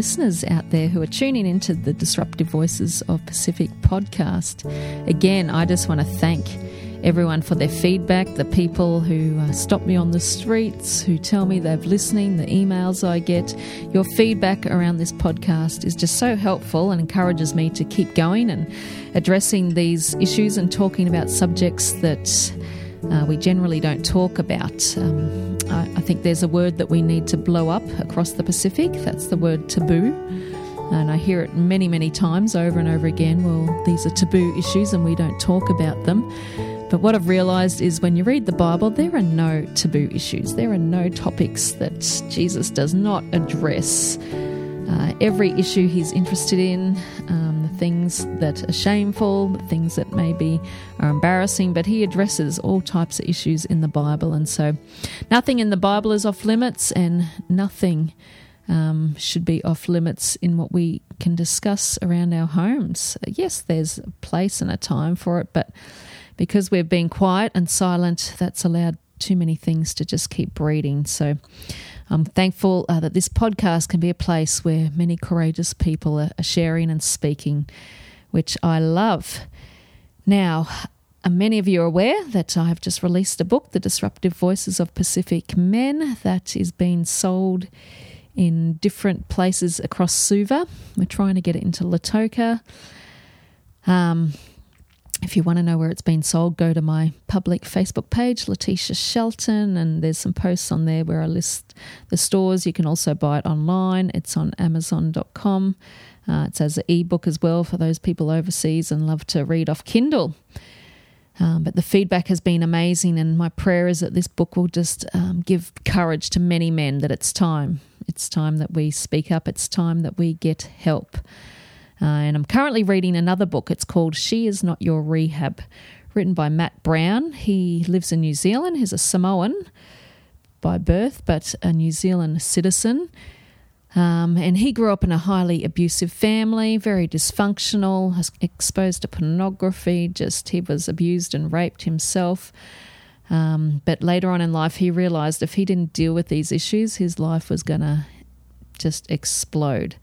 listeners out there who are tuning into the Disruptive Voices of Pacific podcast. Again, I just want to thank everyone for their feedback, the people who uh, stop me on the streets, who tell me they've listening, the emails I get. Your feedback around this podcast is just so helpful and encourages me to keep going and addressing these issues and talking about subjects that uh, we generally don't talk about. Um, I, I think there's a word that we need to blow up across the Pacific. That's the word taboo. And I hear it many, many times over and over again. Well, these are taboo issues and we don't talk about them. But what I've realized is when you read the Bible, there are no taboo issues. There are no topics that Jesus does not address. Uh, every issue he's interested in, um, things that are shameful, things that maybe are embarrassing, but he addresses all types of issues in the Bible. And so nothing in the Bible is off limits, and nothing um, should be off limits in what we can discuss around our homes. Yes, there's a place and a time for it, but because we've been quiet and silent, that's allowed too many things to just keep breeding. So I'm thankful uh, that this podcast can be a place where many courageous people are, are sharing and speaking, which I love. Now, uh, many of you are aware that I have just released a book, The Disruptive Voices of Pacific Men, that is being sold in different places across Suva. We're trying to get it into Lautoka. Um, if you want to know where it's been sold, go to my public Facebook page, Letitia Shelton, and there's some posts on there where I list the stores. You can also buy it online. It's on Amazon.com. Uh, it's as an ebook as well for those people overseas and love to read off Kindle. Um, but the feedback has been amazing, and my prayer is that this book will just um, give courage to many men that it's time. It's time that we speak up, it's time that we get help. Uh, and I'm currently reading another book. It's called She Is Not Your Rehab, written by Matt Brown. He lives in New Zealand. He's a Samoan by birth, but a New Zealand citizen. Um, and he grew up in a highly abusive family, very dysfunctional, exposed to pornography. Just he was abused and raped himself. Um, but later on in life, he realized if he didn't deal with these issues, his life was going to just explode.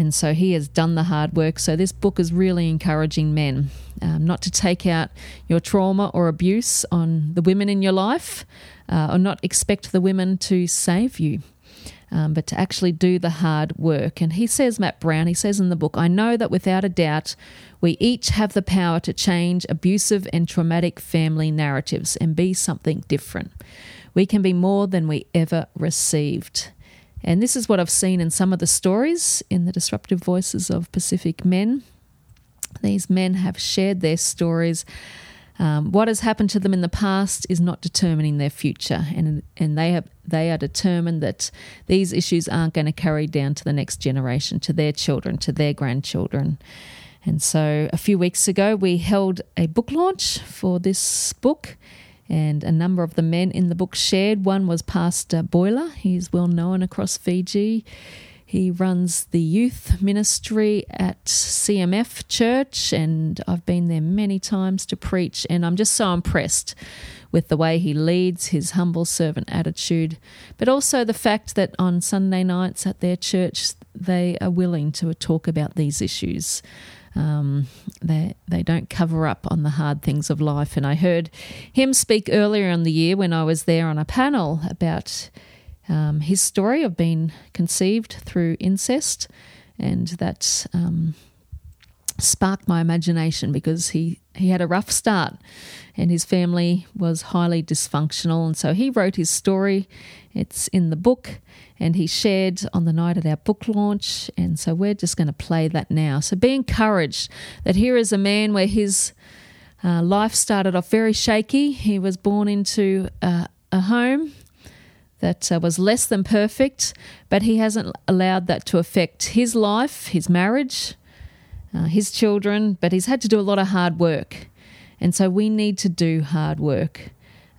And so he has done the hard work. So this book is really encouraging men um, not to take out your trauma or abuse on the women in your life uh, or not expect the women to save you. Um, but to actually do the hard work. And he says, Matt Brown, he says in the book, I know that without a doubt, we each have the power to change abusive and traumatic family narratives and be something different. We can be more than we ever received. And this is what I've seen in some of the stories in the disruptive voices of Pacific men. These men have shared their stories. Um, what has happened to them in the past is not determining their future, and and they have they are determined that these issues aren't going to carry down to the next generation, to their children, to their grandchildren. And so, a few weeks ago, we held a book launch for this book, and a number of the men in the book shared. One was Pastor Boila, he's well known across Fiji. He runs the youth ministry at CMF Church, and I've been there many times to preach, and I'm just so impressed with the way he leads, his humble servant attitude, but also the fact that on Sunday nights at their church, they are willing to talk about these issues. Um, they they don't cover up on the hard things of life. And I heard him speak earlier in the year when I was there on a panel about um, his story of being conceived through incest, and that um, sparked my imagination because he he had a rough start, and his family was highly dysfunctional, and so he wrote his story. It's in the book and he shared on the night at our book launch. And so we're just going to play that now. So be encouraged that here is a man where his uh, life started off very shaky. He was born into uh, a home that uh, was less than perfect, but he hasn't allowed that to affect his life, his marriage, uh, his children, but he's had to do a lot of hard work. And so we need to do hard work.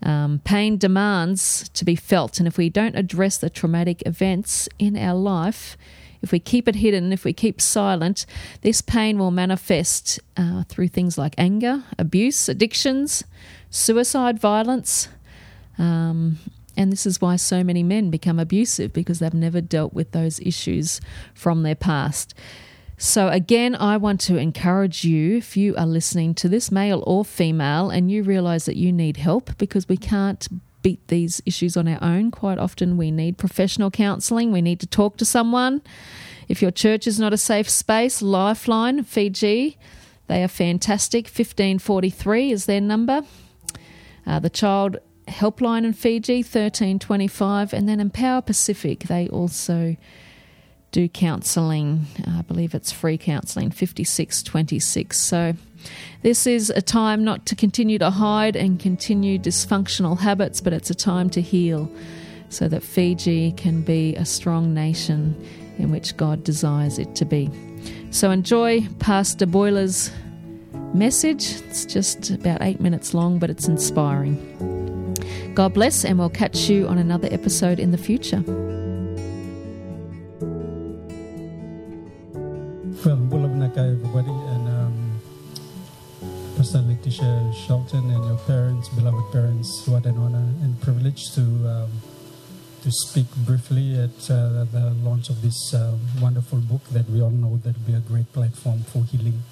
Um, pain demands to be felt, and if we don't address the traumatic events in our life, if we keep it hidden, if we keep silent, this pain will manifest uh, through things like anger, abuse, addictions, suicide, violence. Um, And this is why so many men become abusive because they've never dealt with those issues from their past. So, again, I want to encourage you if you are listening to this, male or female, and you realize that you need help because we can't beat these issues on our own. Quite often, we need professional counseling, we need to talk to someone. If your church is not a safe space, Lifeline, Fiji, they are fantastic. 1543 is their number. Uh, the Child Helpline in Fiji, 1325. And then Empower Pacific, they also do counselling. Uh, I believe it's free counselling, 5626. So this is a time not to continue to hide and continue dysfunctional habits, but it's a time to heal so that Fiji can be a strong nation in which God desires it to be. So enjoy Pastor Boila's message. It's just about eight minutes long, but it's inspiring. God bless, and we'll catch you on another episode in the future. Letitia Shelton and your parents, beloved parents, what an honor and privilege to um, to speak briefly at uh, the launch of this uh, wonderful book that we all know that will be a great platform for healing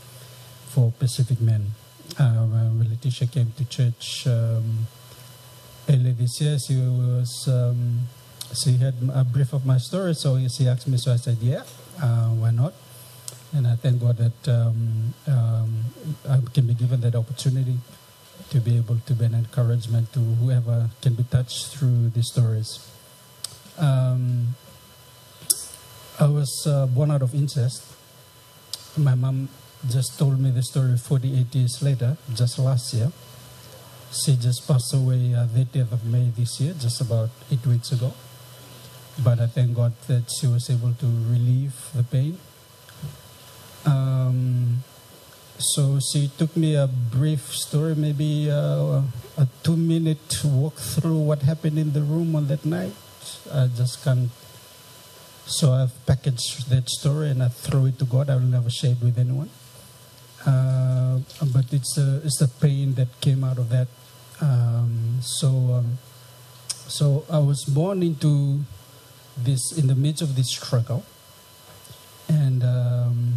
for Pacific men. Uh, when Letitia came to church um, earlier this year, she was um, she had a brief of my story, so she asked me, so I said, yeah, uh, why not? And I thank God that um, um, I can be given that opportunity to be able to be an encouragement to whoever can be touched through these stories. Um, I was uh, born out of incest. My mom just told me the story 48 years later, just last year. She just passed away uh, the 30th of May this year, just about eight weeks ago. But I thank God that she was able to relieve the pain um, so she took me a brief story, maybe uh, a two minute walk through what happened in the room on that night. I just can't. So I've packaged that story and I throw it to God. I will never share it with anyone. Uh, but it's the, it's the pain that came out of that. Um, so, um, so I was born into this, in the midst of this struggle. And um,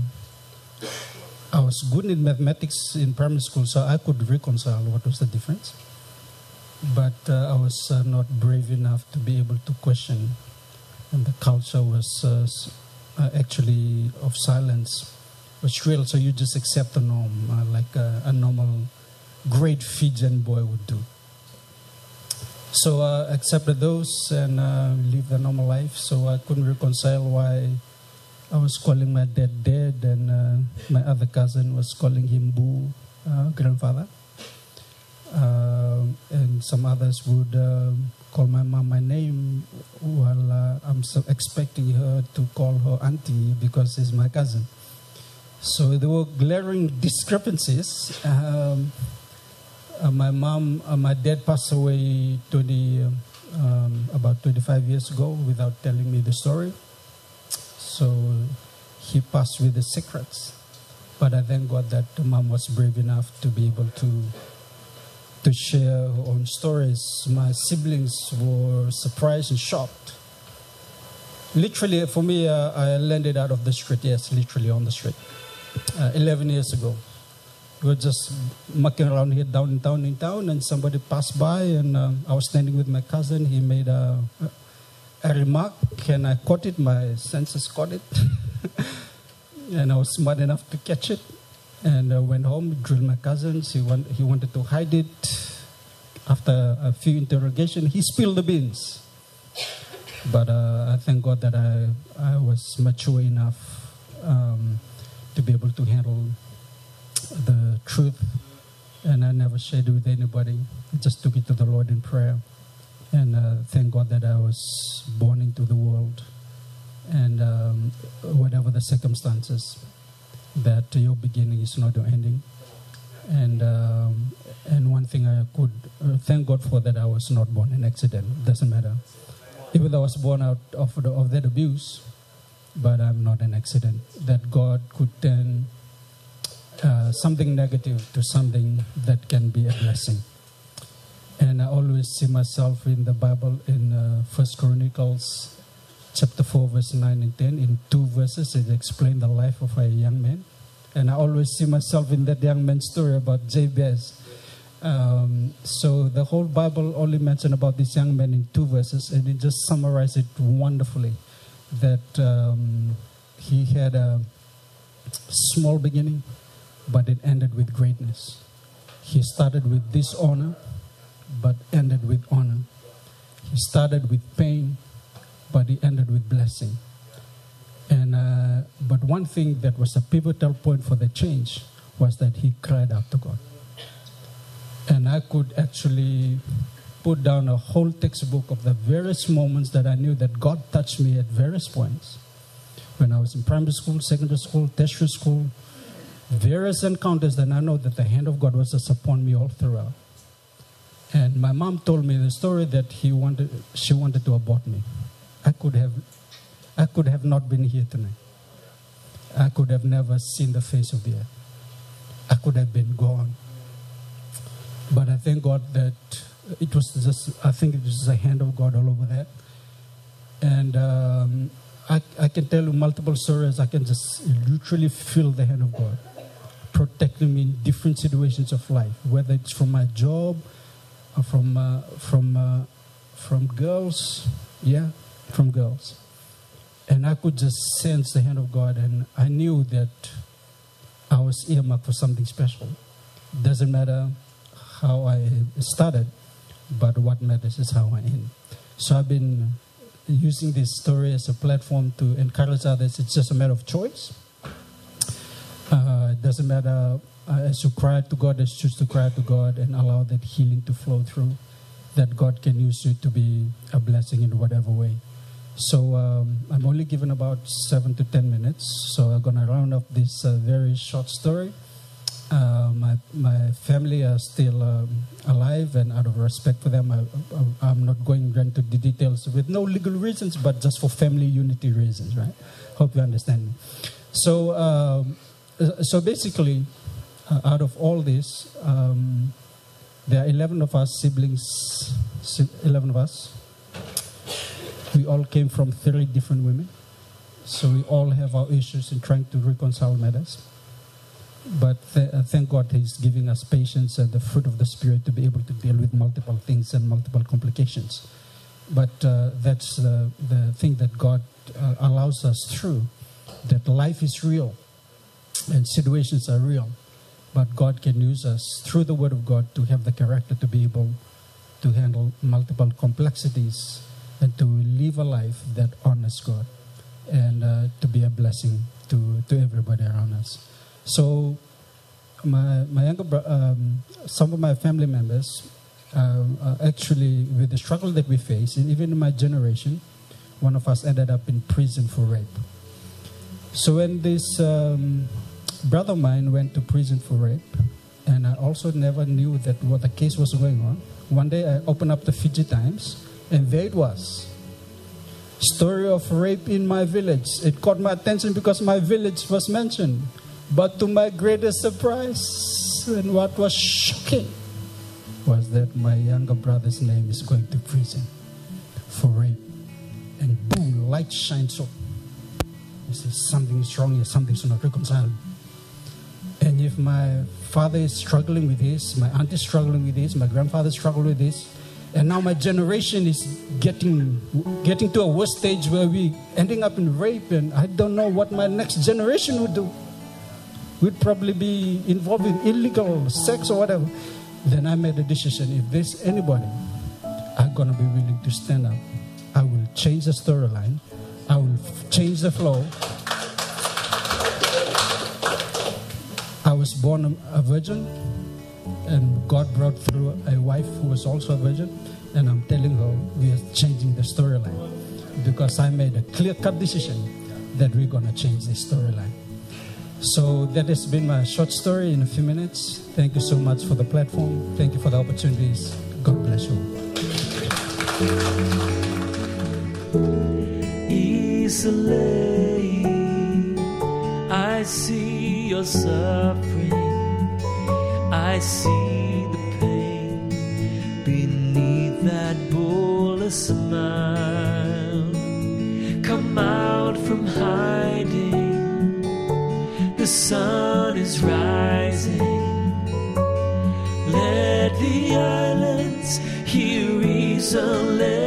I was good in mathematics in primary school, so I could reconcile what was the difference. But uh, I was uh, not brave enough to be able to question, and the culture was uh, uh actually of silence was real. So you just accept the norm, uh, like a, normal great Fijian boy would do. So I accepted those and uh, lived a normal life. So I couldn't reconcile why I was calling my dad dad, and uh, my other cousin was calling him Boo, uh, grandfather. Uh, and some others would uh, call my mom my name while uh, I'm so expecting her to call her auntie because she's my cousin. So there were glaring discrepancies. Um, uh, my mom, my dad passed away 20, um, about 25 years ago without telling me the story. So he passed with the secrets. But I thank God that mom was brave enough to be able to to share her own stories. My siblings were surprised and shocked. Literally, for me, uh, I landed out of the street. Yes, literally on the street. Uh, 11 years ago, we were just mucking around here down in town in town, and somebody passed by, and uh, I was standing with my cousin. He made a, a remark and I caught it, my senses caught it. and I was smart enough to catch it. And I went home, drilled my cousins. He, want, he wanted to hide it. After a few interrogation, he spilled the beans. But uh, I thank God that I, I was mature enough um, to be able to handle the truth. And I never shared it with anybody. I just took it to the Lord in prayer. And uh, thank God that I was born into the world. And um, whatever the circumstances, that your beginning is not your ending. And um, and one thing I could uh, thank God for that I was not born in accident. Doesn't matter. Even though I was born out of, the, of that abuse, but I'm not an accident. That God could turn uh, something negative to something that can be a blessing. And I always see myself in the Bible in uh, First Chronicles chapter 4, verse 9 and 10. In two verses, it explains the life of a young man. And I always see myself in that young man's story about Jabez. Um, so the whole Bible only mentioned about this young man in two verses, and it just summarized it wonderfully. That um, he had a small beginning, but it ended with greatness. He started with dishonor, but ended with honor. He started with pain, but he ended with blessing. And uh, but one thing that was a pivotal point for the change was that he cried out to God. And I could actually put down a whole textbook of the various moments that I knew that God touched me at various points. When I was in primary school, secondary school, tertiary school, various encounters, that I know that the hand of God was just upon me all throughout. And my mom told me the story that he wanted, she wanted to abort me. I could have, I could have not been here tonight. I could have never seen the face of the earth. I could have been gone. But I thank God that it was just, I think it was the hand of God all over that. And um, I, I can tell you multiple stories. I can just literally feel the hand of God protecting me in different situations of life, whether it's from my job, from uh, from uh, from girls, yeah, from girls, and I could just sense the hand of God, and I knew that I was earmarked for something special. Doesn't matter how I started, but what matters is how I end. So I've been using this story as a platform to encourage others. It's just a matter of choice. Uh, it doesn't matter uh, as you cry to God, as choose to cry to God and allow that healing to flow through, that God can use you to be a blessing in whatever way. So um, I'm only given about seven to ten minutes, so I'm going to round up this uh, very short story. Uh, my, my family are still um, alive, and out of respect for them, I, am not going into the details with no legal reasons, but just for family unity reasons, right? Hope you understand. So, um, so basically, uh, out of all this, um, there are 11 of us siblings, 11 of us. We all came from three different women. So we all have our issues in trying to reconcile matters. But th- uh, thank God He's giving us patience and the fruit of the Spirit to be able to deal with multiple things and multiple complications. But uh, that's uh, the thing that God uh, allows us through that life is real and situations are real but God can use us through the Word of God to have the character to be able to handle multiple complexities and to live a life that honors God and uh, to be a blessing to, to everybody around us. So, my, my younger bro- um, some of my family members, uh, actually, with the struggle that we face, and even in my generation, one of us ended up in prison for rape. So, when this um, brother of mine went to prison for rape, and I also never knew that what the case was going on. One day I opened up the Fiji Times, and there it was. Story of rape in my village. It caught my attention because my village was mentioned. But to my greatest surprise, and what was shocking, was that my younger brother's name is going to prison for rape. And boom, light shines up. He says, Something is wrong here, something's not reconciled. And if my father is struggling with this, my aunt is struggling with this, my grandfather is struggling with this, and now my generation is getting getting to a worse stage where we ending up in rape, and I don't know what my next generation would do. We'd probably be involved in illegal sex or whatever. Then I made a decision: if there's anybody, I'm gonna be willing to stand up. I will change the storyline. I will change the flow. Was born a virgin, and God brought through a wife who was also a virgin, and I'm telling her we are changing the storyline because I made a clear cut decision that we're going to change the storyline. So that has been my short story in a few minutes. Thank you so much for the platform. Thank you for the opportunities. God bless you. Easily, I see your suffering. I see the pain beneath that bull a smile. Come out from hiding, the sun is rising. Let the islands hear reason.